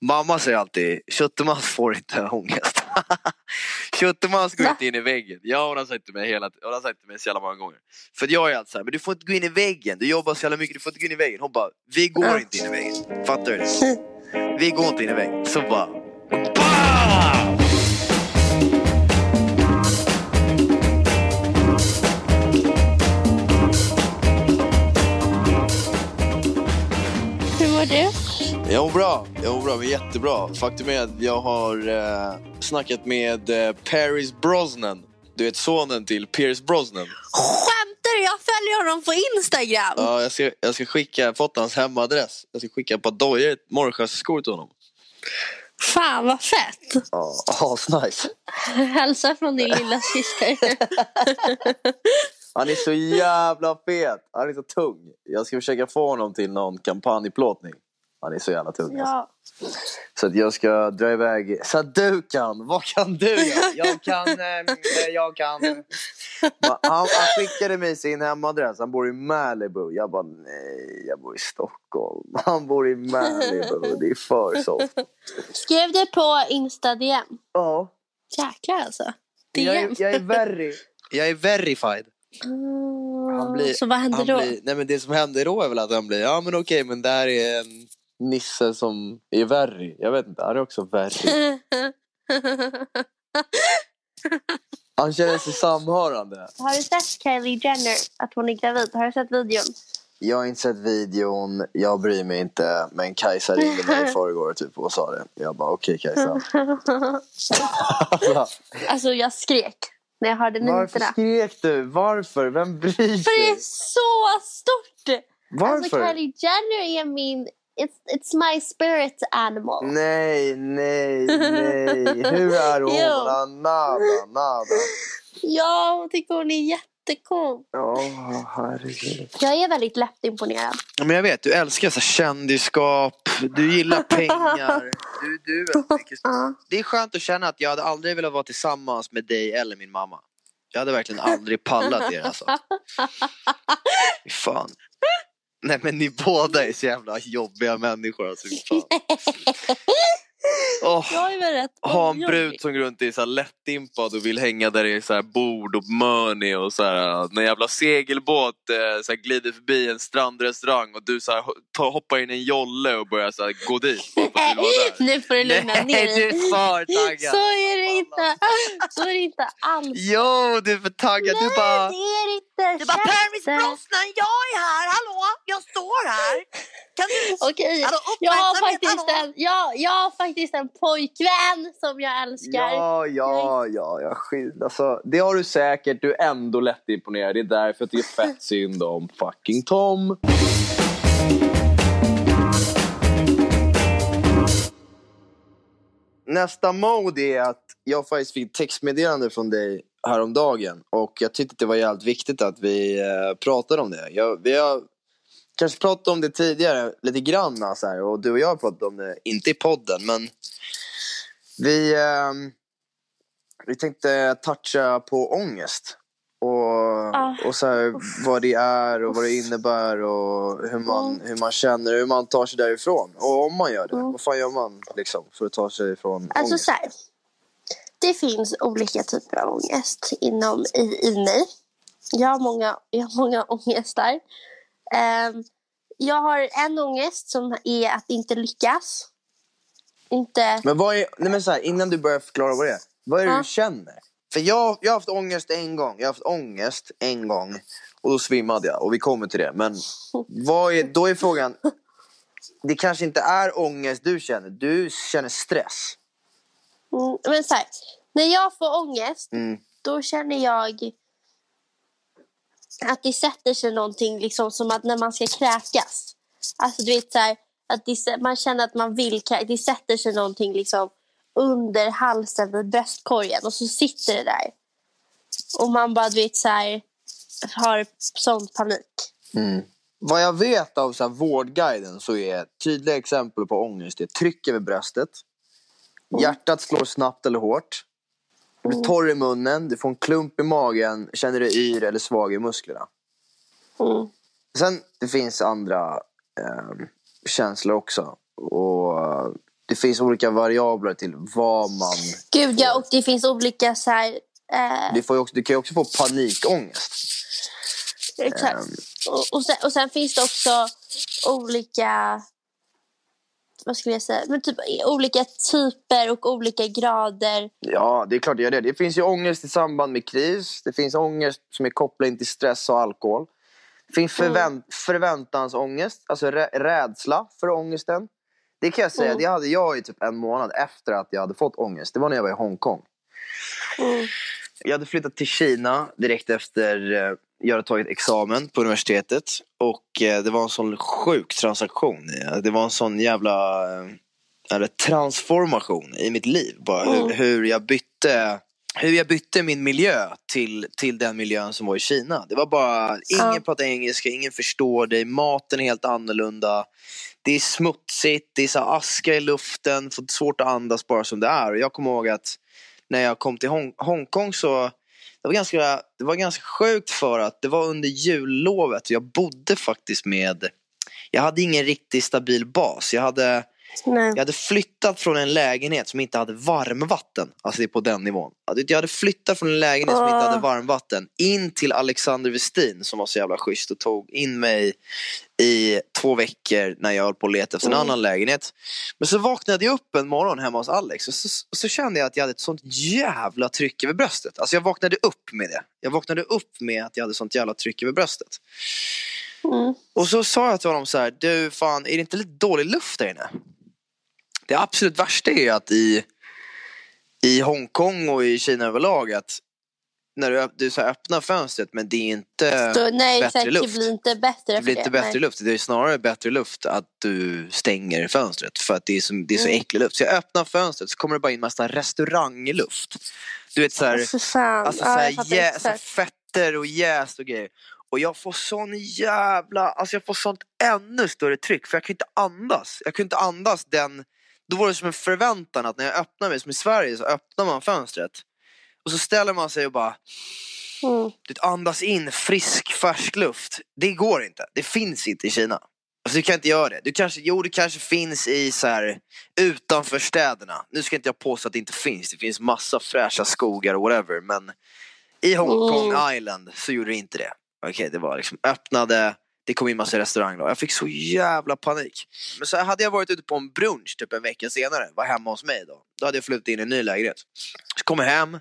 Mamma säger alltid, Köttemans får inte ångest. Köttemans går Va? inte in i väggen. Ja, hon har sagt till mig, hela, hon har sagt till mig så jävla många gånger. För jag är alltid såhär, men du får inte gå in i väggen. Du jobbar så jävla mycket, du får inte gå in i väggen. Hon bara, vi går inte in i väggen. Fattar du det? Vi går inte in i väggen. Så bara, BAM! Hur mår du? Mår bra, jag mår bra, men jättebra. Faktum är att jag har eh, snackat med eh, Paris Brosnan. Du vet sonen till Pierce Brosnan. Skämtar du? Jag följer honom på Instagram. Ja, jag ska, jag ska skicka, fått hans hemadress. Jag ska skicka ett par dojor, morgonskor till honom. Fan vad fett. Ja, asnice. Hälsa från din lilla syster. Han är så jävla fet. Han är så tung. Jag ska försöka få honom till någon kampanjplåtning. Han är så jävla tung. Alltså. ja. Så att jag ska dra iväg. Så att du kan. Vad kan du göra? Jag kan. Eh, jag kan. Han, han skickade mig sin hemadress. Han bor i Malibu. Jag bara nej, jag bor i Stockholm. Han bor i Malibu. Det är för soft. Skrev du på Insta DM? Ja. Jäklar alltså. Jag DM. är, jag är very. Jag är verified. Mm, Han blir- så vad hände Han då? blir, nej men det som händer då är väl att han blir, ja men okej men där är en nisse som är very. Jag vet inte, han är också very. Han känner sig samhörande. Har du sett Kylie Jenner? Att hon är gravid? Har du sett videon? Jag har inte sett videon, jag bryr mig inte. Men Kajsa ringde mig i förrgår typ och sa det. Jag bara okej Kajsa. Alltså, Alltså jag skrek när jag hörde varför nyheterna. skrek du? Varför? Vem bryr För det är sig? så stort! Alltså Varför? Kylie Jenner är min... It's, it's my spirit animal. Nej, nej, nej. Hur är hon? Nada, nada. Ja, hon tycker hon är jättecool. Ja, herregud. Jag är väldigt lätt imponerad. Ja, men jag vet, du älskar så kändisskap, du gillar pengar. Du, du är mycket... Det är skönt att känna att jag hade aldrig velat vara tillsammans med dig eller min mamma. Jag hade verkligen aldrig pallat er alltså. Fy fan. Nej men ni båda är så jävla jobbiga människor alltså. Åh, Jag är väl rätt ha en brud som går runt är så här lättimpad och vill hänga där det är så här bord och mörni och så här, när jävla segelbåt eh, så här glider förbi en strandrestaurang och du så här, hoppar in i en jolle och börjar så här, gå dit. Nu får du lugna ner Nej, du dig. är för taggad. Så är det inte. Så är det inte alls. Jo, du är för taggad. Du bara... Nej, det är det inte. Du bara Paris. Brosnan, jag är här, hallå, jag står här. Kan du... Okej, Hallå, jag har, faktiskt en, jag, jag har faktiskt en pojkvän som jag älskar. Ja, ja, ja, ja, skit. Alltså, det har du säkert, du är ändå lättimponerad. Det är därför att det är fett synd om fucking Tom. Nästa mode är att jag faktiskt fick textmeddelande från dig häromdagen och jag tyckte att det var jävligt viktigt att vi eh, pratade om det. Jag, vi har kanske pratat om det tidigare lite grann så här, och du och jag har pratat om det, inte i podden men vi, ehm, vi tänkte toucha på ångest. Och, Ah, och så här, vad det är och vad det innebär och hur man, hur man känner hur man tar sig därifrån. Och om man gör det, Mm. vad fan gör man liksom för att ta sig ifrån Alltså ångest? så här. Det finns olika typer av ångest inom, i, i mig. Jag har många, jag har många ångestar. Ehm, jag har en ångest som är att inte lyckas. Inte... Men vad är, nej men så här, innan du börjar förklara vad det är. Vad är det Ja. du känner? För jag, jag har haft ångest en gång. Jag har haft ångest en gång. Och då svimmade jag. Och vi kommer till det. Men vad är, då är frågan. Det kanske inte är ångest du känner. Du känner stress. Mm, men så här, när jag får ångest, Mm. då känner jag att det sätter sig någonting liksom som att när man ska kräkas. Alltså du vet så här, att det, man känner att man vill, det sätter sig någonting liksom under halsen vid bröstkorgen och så sitter det där. Och man bara, du vet, så här, har sån panik. Mm. Vad jag vet av så här, Vårdguiden så är tydliga exempel på ångest det tryck över bröstet, mm. hjärtat slår snabbt eller hårt, du blir torr i munnen, du får en klump i magen, känner dig yr eller svag i musklerna. Mm. Sen det finns andra eh, känslor också. Och det finns olika variabler till vad man... Gud ja, och det finns olika så här... Eh... Du, får också, du kan ju också få panikångest. Exakt. Um... Och, och, sen, och sen finns det också olika vad skulle jag säga, men typ olika typer och olika grader. Ja, det är klart det gör det. Det finns ju ångest i samband med kris. Det finns ångest som är kopplad till stress och alkohol. Det finns förvänt mm. förväntansångest, alltså rädsla för ångesten. Det kan jag säga, mm. det hade jag i typ en månad efter att jag hade fått ångest. Det var när jag var i Hongkong. Mm. Jag hade flyttat till Kina direkt efter eh, jag hade tagit examen på universitetet. Och eh, det var en sån sjuk transaktion. Det var en sån jävla eller, eh, transformation i mitt liv. Bara hur, mm. hur, jag bytte hur jag bytte min miljö till, till den miljön som var i Kina. Det var bara, ingen ja. pratar engelska, ingen förstår dig, maten är helt annorlunda. Det är smutsigt, det är så aska i luften, svårt att andas bara som det är. Och jag kommer ihåg att när jag kom till Hong Hongkong så det var, ganska, det var ganska sjukt för att det var under jullovet. Jag bodde faktiskt med, jag hade ingen riktigt stabil bas. Jag hade Nej. Jag hade flyttat från en lägenhet som inte hade varmvatten. Alltså det är på den nivån. Jag hade flyttat från en lägenhet oh. som inte hade varmvatten in till Alexander Westin som var så jävla schysst och tog in mig i två veckor när jag höll på att leta efter en mm. annan lägenhet. Men så vaknade jag upp en morgon hemma hos Alex och så, så, kände jag att jag hade ett sånt jävla tryck över bröstet. Alltså jag vaknade upp med det. Jag vaknade upp med att jag hade sånt jävla tryck över bröstet. Mm. Och så sa jag till honom så här, du fan är det inte lite dålig luft där inne? Det absolut värsta är att i, i Hongkong och i Kina överlag att när du, du så öppnar fönstret men det är inte så, nej, bättre exakt, luft. Det blir inte bättre det. blir inte bättre nej. luft. Det är snarare bättre luft att du stänger fönstret för att det är så, det är så mm. äcklig luft. Så jag öppnar fönstret så kommer det bara in massa restaurangluft. Du vet såhär, alltså, fan. alltså, såhär, ja, jä, såhär fetter och jäst och grejer. Och jag får sån jävla, alltså jag får sånt ännu större tryck för jag kan inte andas. Jag kan inte andas den då var det som en förväntan att när jag öppnar mig, som i Sverige, så öppnar man fönstret. Och så ställer man sig och bara mm. andas in frisk, färsk luft. Det går inte. Det finns inte i Kina. Alltså, du kan inte göra det. Du kanske, jo, det kanske finns i så här, utanför städerna. Nu ska inte jag påstå att det inte finns. Det finns massa fräscha skogar och whatever. Men i Hongkong mm. Island så gjorde det inte det. Okej, okay, det var liksom öppnade det kom in massa restauranger och jag fick så jävla panik. Men så hade jag varit ute på en brunch typ en vecka senare, var hemma hos mig då. Då hade jag flyttat in i en ny lägenhet. Så kommer jag hem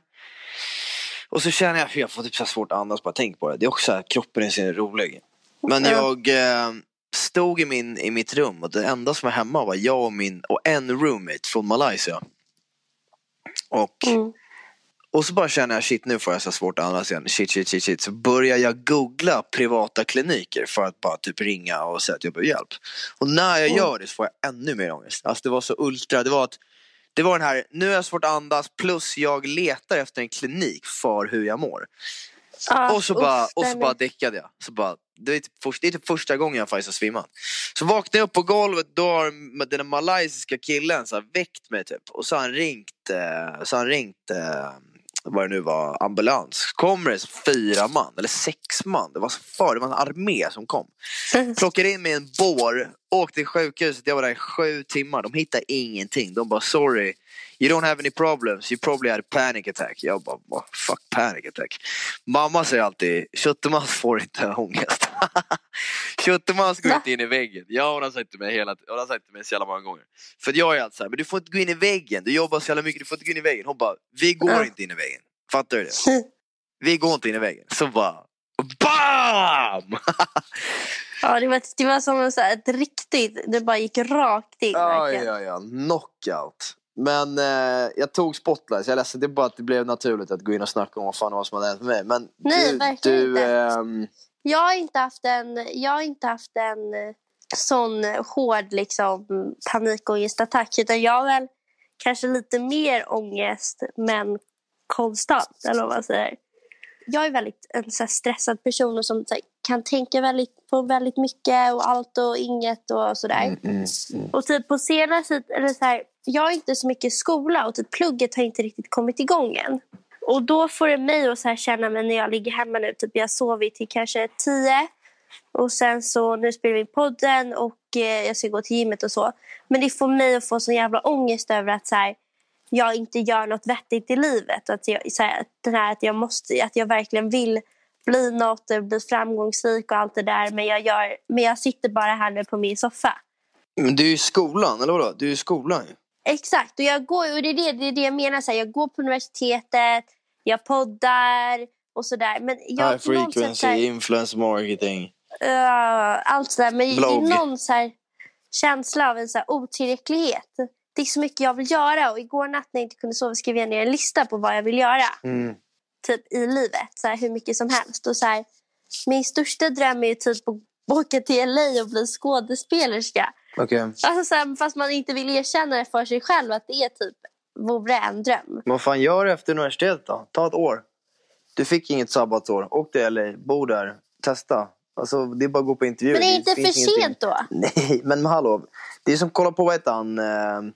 och så känner jag, att jag får typ så svårt att andas bara tänk på det. Det är också så här, kroppen är så rolig. Men jag eh, stod i, min, i mitt rum och det enda som var hemma var jag och min och en roommate från Malaysia. Och mm. Och så bara känner jag shit nu får jag så svårt att andas igen. Shit, shit, shit, shit. Så börjar jag googla privata kliniker för att bara typ ringa och säga att jag behöver hjälp. Och när jag gör det så får jag ännu mer ångest. Alltså det var så ultra, det var att det var den här, nu har jag svårt att andas plus jag letar efter en klinik för hur jag mår. Ah, och så bara, och så bara däckade jag. Så bara, det, är typ först, det är typ första gången jag faktiskt har svimmat. Så vaknade jag upp på golvet, då har den malaysiska killen så väckt mig typ. Och så har han ringt, eh, så har han ringt eh, vad det nu var, ambulans. Kommer det fyra man, eller sex man. Det var så för, det var en armé som kom. Plockade in mig i en bår, åkte till sjukhuset. Jag var där i sju timmar. De hittade ingenting. De bara sorry, you don't have any problems. You probably had a panic attack. Jag bara, fuck panic attack. Mamma säger alltid, Kötteman får inte ångest. Kötteman går inte in i väggen. Ja, hon har sagt till mig, hela, hon har sagt till mig så jävla många gånger. För jag är alltid såhär, men du får inte gå in i väggen. Du jobbar så jävla mycket, du får inte gå in i väggen. Hon bara, vi går inte in i väggen. Fattar du det? vi går inte in i väggen. Så bara, BAM! ja, det var, det var som så här, ett riktigt, det bara gick rakt in. Ja, ja, ja. Knockout. Men eh, jag tog spotlight, jag är ledsen, det är bara att det blev naturligt att gå in och snacka om vad fan var som hade hänt med mig. Men Nej, du, verkligen du, inte. Ähm... Jag har inte haft en, jag har inte haft en, sån hård liksom, panikångestattack. Utan jag har väl kanske lite mer ångest, men konstant. Eller vad man säger. Jag är väldigt en så stressad person och som här, kan tänka väldigt, på väldigt mycket och allt och inget och sådär. Mm, mm, mm. Och typ på senare tid, eller så här, jag har inte så mycket skola och typ plugget har inte riktigt kommit igång än. Och då får det mig att så känna mig när jag ligger hemma nu, typ jag sover till kanske tio och sen så, nu spelar vi podden och eh, jag ska gå till gymmet och så. Men det får mig att få sån jävla ångest över att så här, jag inte gör något vettigt i livet. Att jag, så här, den här, att, jag måste, att jag verkligen vill bli något, bli framgångsrik och allt det där. Men jag, gör, men jag sitter bara här nu på min soffa. Men du är i skolan, eller vadå? Du är i skolan ju. Exakt, och, jag går, och det, är det, det är det jag menar. Så här, jag går på universitetet, jag poddar och sådär. Men jag, High frequency, sätt, här, influence marketing. Uh, allt sådär. Men Blogg. det är någon så här, känsla av en så här, otillräcklighet. Det är så mycket jag vill göra. Och igår natt när jag inte kunde sova skrev jag ner en lista på vad jag vill göra. Mm. Typ i livet. Så här, hur mycket som helst. Och så här, min största dröm är typ att åka till LA och bli skådespelerska. Okay. Alltså, så här, fast man inte vill erkänna det för sig själv att det är typ vore en dröm. Vad fan gör du efter universitetet då? Ta ett år. Du fick inget sabbatsår. Åk till LA, bo där, testa. Alltså, det är bara att gå på intervju. Men det är inte det för sent ingenting. då? Nej, men hallå. Det är som kolla på, vad heter han? Eh,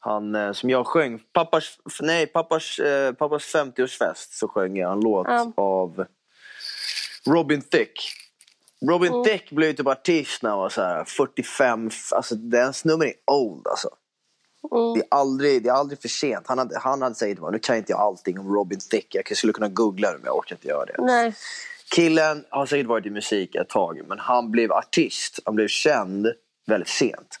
han eh, som jag sjöng. Pappas, nej, pappas, eh, pappas 50-årsfest så sjöng jag en låt mm. av Robin Thicke. Robin mm. Thicke blev typ artist när han var så här 45. Alltså den snubben är old alltså. Mm. Det, är aldrig, det är aldrig för sent. Han hade, han hade sagt nu kan inte jag allting om Robin Thicke. Jag skulle kunna googla det men jag orkar inte göra det. Nej. Killen har säkert varit i musik ett tag men han blev artist. Han blev känd väldigt sent.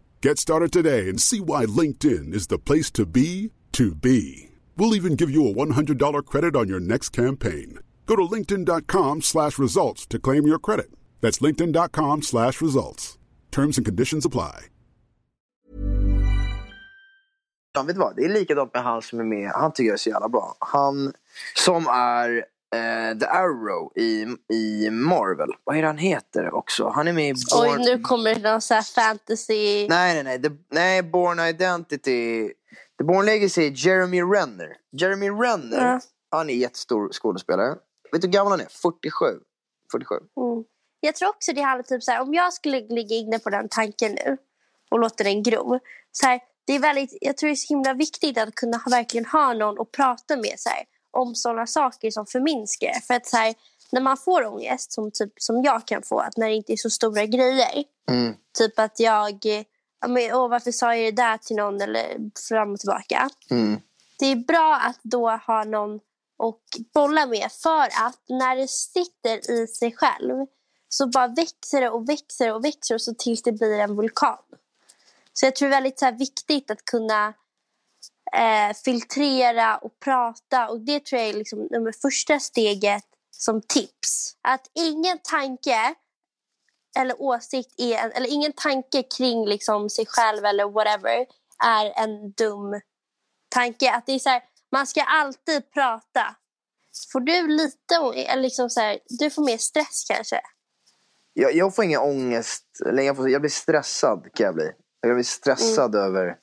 Get started today and see why LinkedIn is the place to be to be. We'll even give you a $100 credit on your next campaign. Go to linkedin.com slash results to claim your credit. That's linkedin.com slash results. Terms and conditions apply. Vet vad? Det är likadant med han som är med. Han tycker jag är så jävla bra. Han som är eh, The Arrow i, i Marvel. Vad är det han heter också? Han är med i Born... Oj, nu kommer det någon sån här fantasy... Nej, nej, nej. The, nej, Born Identity. The Born Legacy är Jeremy Renner. Jeremy Renner, ja. han är jättestor skådespelare. Vet du hur gammal han är? 47. 47. Mm. Jag tror också det handlar typ så här, om jag skulle ligga inne på den tanken nu och låta den gro. Så här, det är väldigt, jag tror det är så himla viktigt att kunna verkligen ha någon att prata med. Så här, om sådana saker som förminskar. För att så här, när man får ångest, som, typ, som jag kan få, att när det inte är så stora grejer. Mm. Typ att jag, men, åh, varför sa jag det där till någon eller fram och tillbaka. Mm. Det är bra att då ha någon att bolla med för att när det sitter i sig själv så bara växer det och växer och växer och så tills det blir en vulkan. Så jag tror det är väldigt så viktigt att kunna eh, filtrera och prata. Och det tror jag är liksom det första steget som tips. Att ingen tanke eller åsikt är en, eller ingen tanke kring liksom sig själv eller whatever är en dum tanke. Att det är så här, man ska alltid prata. Får du lite, liksom så här, du får mer stress kanske? Jag, jag får ingen ångest, eller jag, får, jag blir stressad kan jag bli. Jag blir stressad mm. över,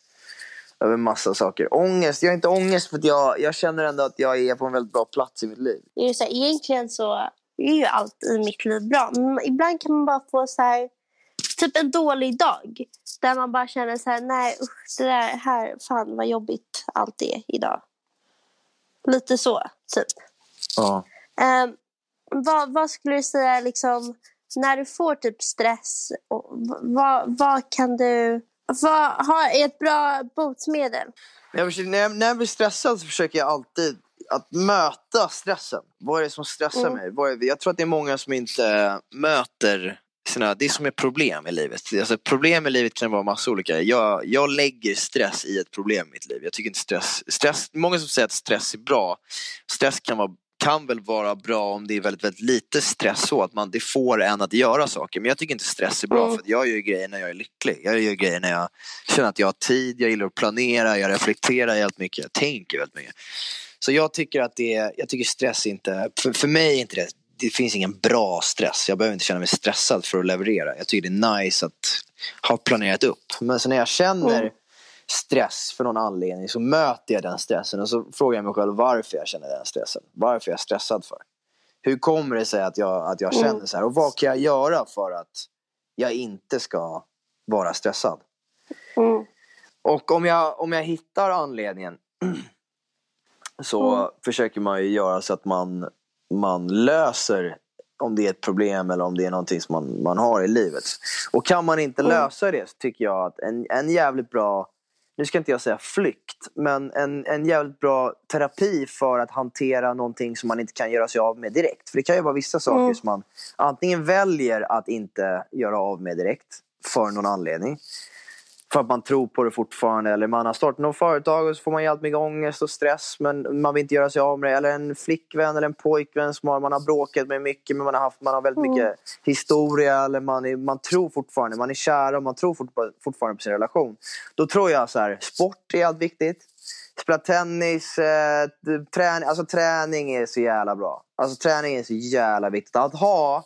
över massa saker. Ångest, jag har inte ångest för att jag, jag känner ändå att jag är på en väldigt bra plats i mitt liv. Det är så här, egentligen så är ju allt i mitt liv bra. Men ibland kan man bara få så här, typ en dålig dag. Där man bara känner så här, nej usch, det där här, fan vad jobbigt allt är idag. Lite så, typ. Ja. Um, vad, vad skulle du säga, liksom, när du får typ stress, vad, vad kan du... Vad har, ett bra botemedel? När jag, när, jag, när jag blir stressad så försöker jag alltid att möta stressen. Vad är det som stressar mm. mig? Vad är, jag tror att det är många som inte möter sina, det som är problem i livet. Alltså, problem i livet kan vara massa olika. Jag, jag lägger stress i ett problem i mitt liv. Jag tycker inte stress, stress, många som säger att stress är bra. Stress kan vara kan väl vara bra om det är väldigt, väldigt lite stress så att man, det får en att göra saker. Men jag tycker inte stress är bra mm. för jag gör grejer när jag är lycklig. Jag gör grejer när jag känner att jag har tid, jag gillar att planera, jag reflekterar helt mycket, jag tänker väldigt mycket. Så jag tycker att det är, jag tycker stress inte, för, för mig är inte det, det finns ingen bra stress. Jag behöver inte känna mig stressad för att leverera. Jag tycker det är nice att ha planerat upp. Men så när jag känner mm stress för någon anledning så möter jag den stressen och så frågar jag mig själv varför jag känner den stressen. Varför är jag stressad för? Hur kommer det sig att jag, att jag känner så här och vad kan jag göra för att jag inte ska vara stressad? Mm. Och om jag, om jag hittar anledningen så mm. försöker man ju göra så att man, man löser om det är ett problem eller om det är någonting som man, man har i livet. Och kan man inte mm. lösa det så tycker jag att en, en jävligt bra nu ska inte jag säga flykt, men en, en jävligt bra terapi för att hantera någonting som man inte kan göra sig av med direkt. För det kan ju vara vissa saker mm. som man antingen väljer att inte göra av med direkt för någon anledning för att man tror på det fortfarande. Eller man har startat något företag och så får man jävligt mycket ångest och stress men man vill inte göra sig av med det. Eller en flickvän eller en pojkvän som man har bråkat med mycket men man har, haft, man har väldigt mycket mm. historia. Eller man, är, man tror fortfarande, man är kär och man tror fortfarande på sin relation. Då tror jag så här, sport är allt viktigt. Spela tennis, eh, träning, alltså träning är så jävla bra. Alltså träning är så jävla viktigt. Att ha,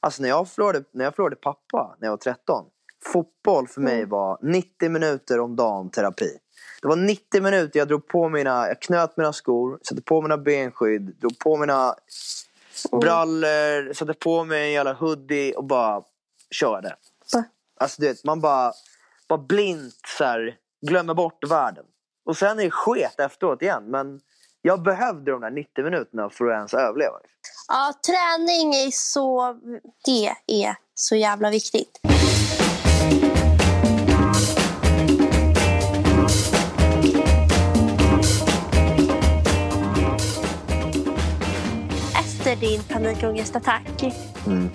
alltså när jag förlorade, när jag förlorade pappa när jag var 13 Fotboll för mig mm. var 90 minuter om dagen terapi. Det var 90 minuter jag drog på mina, jag knöt mina skor, satte på mina benskydd, drog på mina mm. brallor, satte på mig en jävla hoodie och bara körde. Alltså du vet, man bara, bara blint så här, glömmer bort världen. Och sen är det sket efteråt igen. Men jag behövde de där 90 minuterna för att ens överleva. Ja, träning är så, det är så jävla viktigt. Din panikångestattack, mm.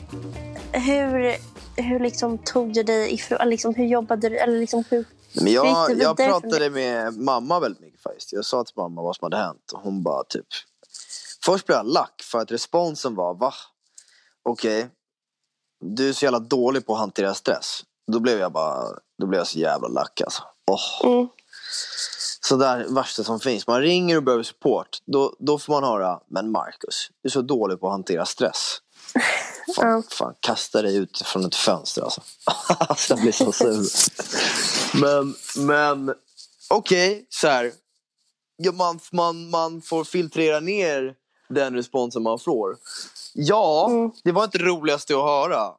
hur, hur liksom tog du dig ifrån, liksom, hur jobbade du, eller liksom hur, men jag, jag pratade med mamma väldigt mycket faktiskt. Jag sa till mamma vad som hade hänt och hon bara typ Först blev jag lack för att responsen var va? Okej, okay. du är så jävla dålig på att hantera stress. Då blev jag bara, då blev jag så jävla lack alltså. Oh. Mm. Så där värsta som finns. Man ringer och behöver support. Då, då får man höra, men Marcus, du är så dålig på att hantera stress. Fan, mm. fan kasta dig ut från ett fönster alltså. alltså jag blir så sur. men, men okej, okay, så här. Ja, man, man, man får filtrera ner den responsen man får. Ja, mm. det var inte det roligaste att höra.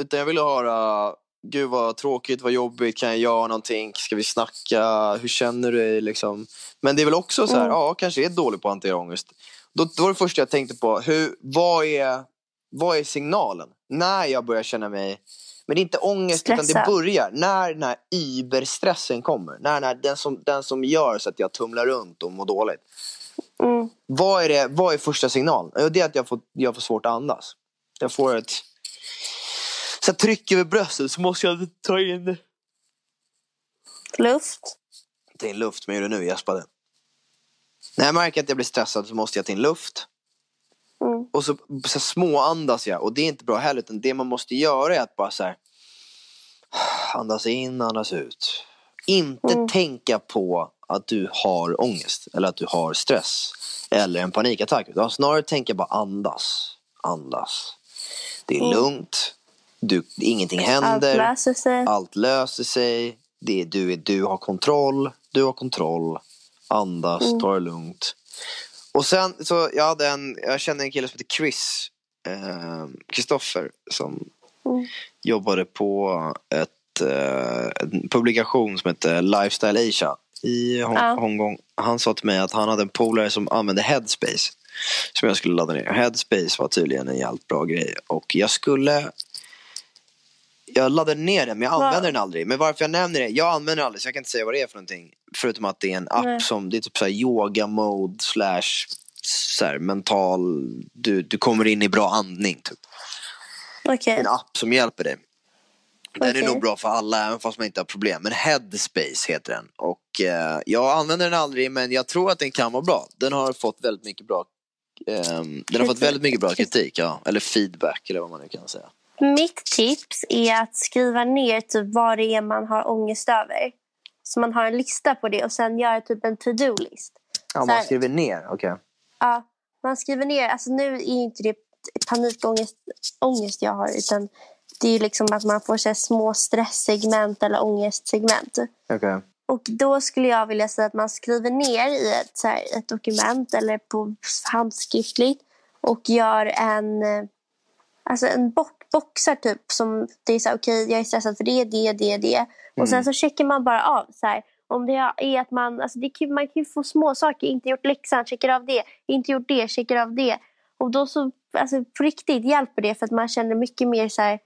Utan jag ville höra gud vad tråkigt, vad jobbigt, kan jag göra någonting, ska vi snacka, hur känner du dig liksom? Men det är väl också så här, mm. ja kanske är dålig på att hantera ångest. Då, då var det första jag tänkte på, hur, vad, är, vad är signalen? När jag börjar känna mig, men det är inte ångest Stressa. utan det börjar, när den här überstressen kommer. När, när den, som, den som gör så att jag tumlar runt och mår dåligt. Mm. Vad, är det, vad är första signalen? Det är att jag får, jag får svårt att andas. Jag får ett så jag trycker över bröstet så måste jag ta in, Luft. ta in luft. Men jag gjorde det nu, jag gäspade. När jag märker att jag blir stressad så måste jag ta in luft. Mm. Och så, så småandas jag. Och det är inte bra heller. Utan det man måste göra är att bara så här. Andas in, andas ut. Inte Mm. tänka på att du har ångest. Eller att du har stress. Eller en panikattack. Utan snarare tänka bara andas. Andas. Det är lugnt. Du, ingenting Mm. Allt händer. löser sig. Allt löser sig. Det är du, du har kontroll. Du har kontroll. Andas, Mm. ta det lugnt. Och sen så, jag hade en, jag kände en kille som heter Chris. eh, Kristoffer. som Mm. jobbade på ett, eh, en publikation som heter Lifestyle Asia i Hong- Ja. Hongkong. Han sa till mig att han hade en polare som använde Headspace. Som jag skulle ladda ner. Headspace var tydligen en jävligt bra grej. Och jag skulle jag laddade ner den men jag använder den aldrig. Men varför jag nämner det? Jag använder den aldrig så jag kan inte säga vad det är för någonting. Förutom att det är en app Nej. som, det är typ så yoga mode slash så här mental, du, du kommer in i bra andning typ. Okej. En app som hjälper dig. Den Okej. är nog bra för alla även fast man inte har problem. Men Headspace heter den. Och eh, jag använder den aldrig men jag tror att den kan vara bra. Den har fått väldigt mycket bra ehm, den har fått väldigt mycket bra kritik, ja. eller feedback eller vad man nu kan säga. Mitt tips är att skriva ner typ vad det är man har ångest över. Så man har en lista på det och sen göra typ en to-do-list. Ja, man skriver ner, okej. Ja, man skriver ner, alltså nu är inte det panikångest ångest jag har utan det är liksom att man får så små stresssegment eller ångestsegment. Okej. Och då skulle jag vilja säga att man skriver ner i ett, så här, ett dokument eller på handskriftligt och gör en, eh, alltså en bo- boxar typ som det är så här, okej jag är stressad för det, det, det, det. Och sen så checkar man bara av så här, om det är att man, alltså det kan, man kan ju få små saker, inte gjort läxan, checkar av det, inte gjort det, checkar av det. Och då så, alltså på riktigt hjälper det för att man känner mycket mer så här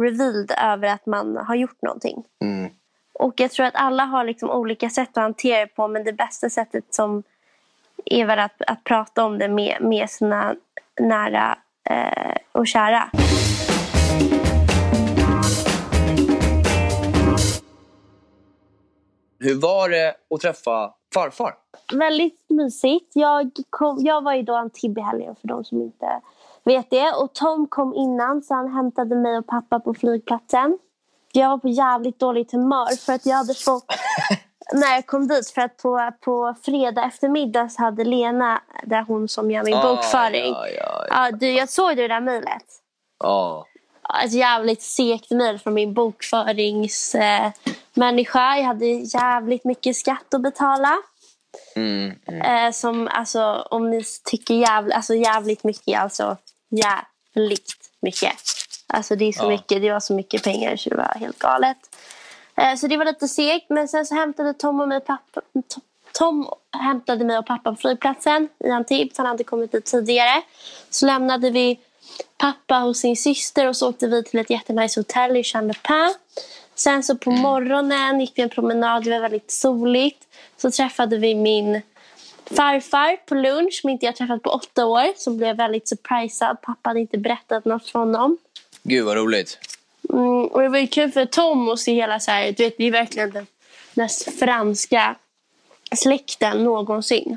revealed över att man har gjort någonting. Mm. Och jag tror att alla har liksom olika sätt att hantera det på men det bästa sättet som är väl att, att prata om det med, med sina nära eh, och kära. Hur var det att träffa farfar? Väldigt mysigt. Jag, kom, jag var ju då Antibes i helgen för de som inte vet det. Och Tom kom innan så han hämtade mig och pappa på flygplatsen. Jag var på jävligt dåligt humör för att jag hade fått när jag kom dit för att på, på fredag eftermiddag så hade Lena, där hon som gör min bokföring. Ah, Ja, ja, ja. Ja, du, jag såg det där mejlet. ja. Ett jävligt segt mejl från min bokföringsmänniska. Eh, människa. jag hade jävligt mycket skatt att betala. Mm, mm. Eh, som, alltså, om ni tycker jävligt, alltså jävligt mycket, alltså jävligt mycket. Alltså det är så Ja. mycket, det var så mycket pengar så det var helt galet. Eh, så det var lite segt, men sen så hämtade Tom och mig pappa, Tom- Tom hämtade mig och pappa på flygplatsen i Antibes. Han hade kommit dit tidigare. Så lämnade vi pappa hos sin syster och så åkte vi till ett jättenice hotell i Jean-Le-Pin. Sen så på morgonen gick vi en promenad, det var väldigt soligt. Så träffade vi min farfar på lunch som inte jag träffat på åtta år. Som blev väldigt surprisad. Pappa hade inte berättat något för honom. Gud vad roligt. Mm, och det var ju kul för Tom att se hela så här, du vet, det är verkligen den mest franska släkten någonsin.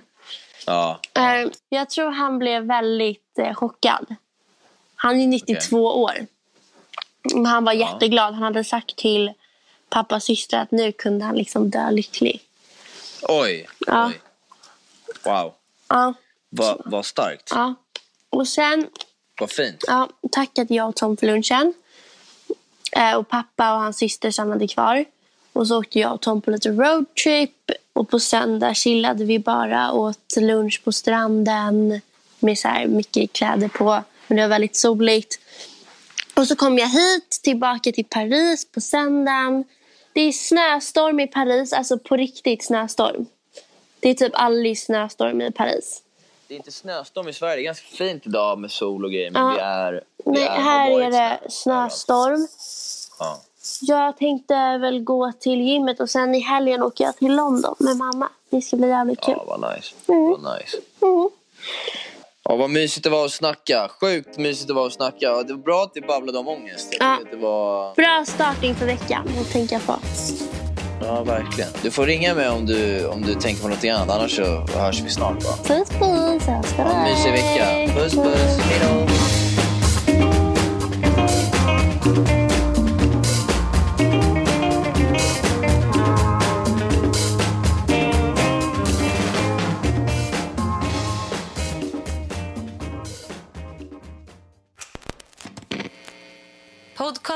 Ja. Eh, jag tror han blev väldigt eh, chockad. Han är 92 år. Men han var jätteglad. Han hade sagt till pappas syster att nu kunde han liksom dö lycklig. Oj. Ja. Oj. Wow. Ja, Vad vad starkt. ja. Och sen Vad fint. ja, tackade jag och Tom för lunchen. Eh, och pappa och hans syster stannade kvar. Och så åkte jag och Tom på lite roadtrip. Och på söndag chillade vi bara. Åt lunch på stranden. Med så mycket kläder på. Men det var väldigt soligt. Och så kom jag hit tillbaka till Paris på söndagen. Det är snöstorm i Paris. Alltså på riktigt snöstorm. Det är typ aldrig snöstorm i Paris. Det är inte snöstorm i Sverige. Det är ganska fint idag med sol och grejer. Men Ja. det är... det Nej, är, här är det snö snöstorm. Ja. Jag tänkte väl gå till gymmet och sen i helgen åker jag till London med mamma. Det ska bli jävligt kul. ja, vad nice. Mm. Vad nice. Ja, vad mysigt det var att snacka. Sjukt mysigt det var att snacka. Det var bra att vi babblade om ångest. Ja. det var... Bra start inför veckan att tänka på. Ja, verkligen. Du får ringa mig om du, om du tänker på något annat. Annars så hörs vi snart. Va? Puss puss, Ha en mysig vecka. Puss, puss. Hej då.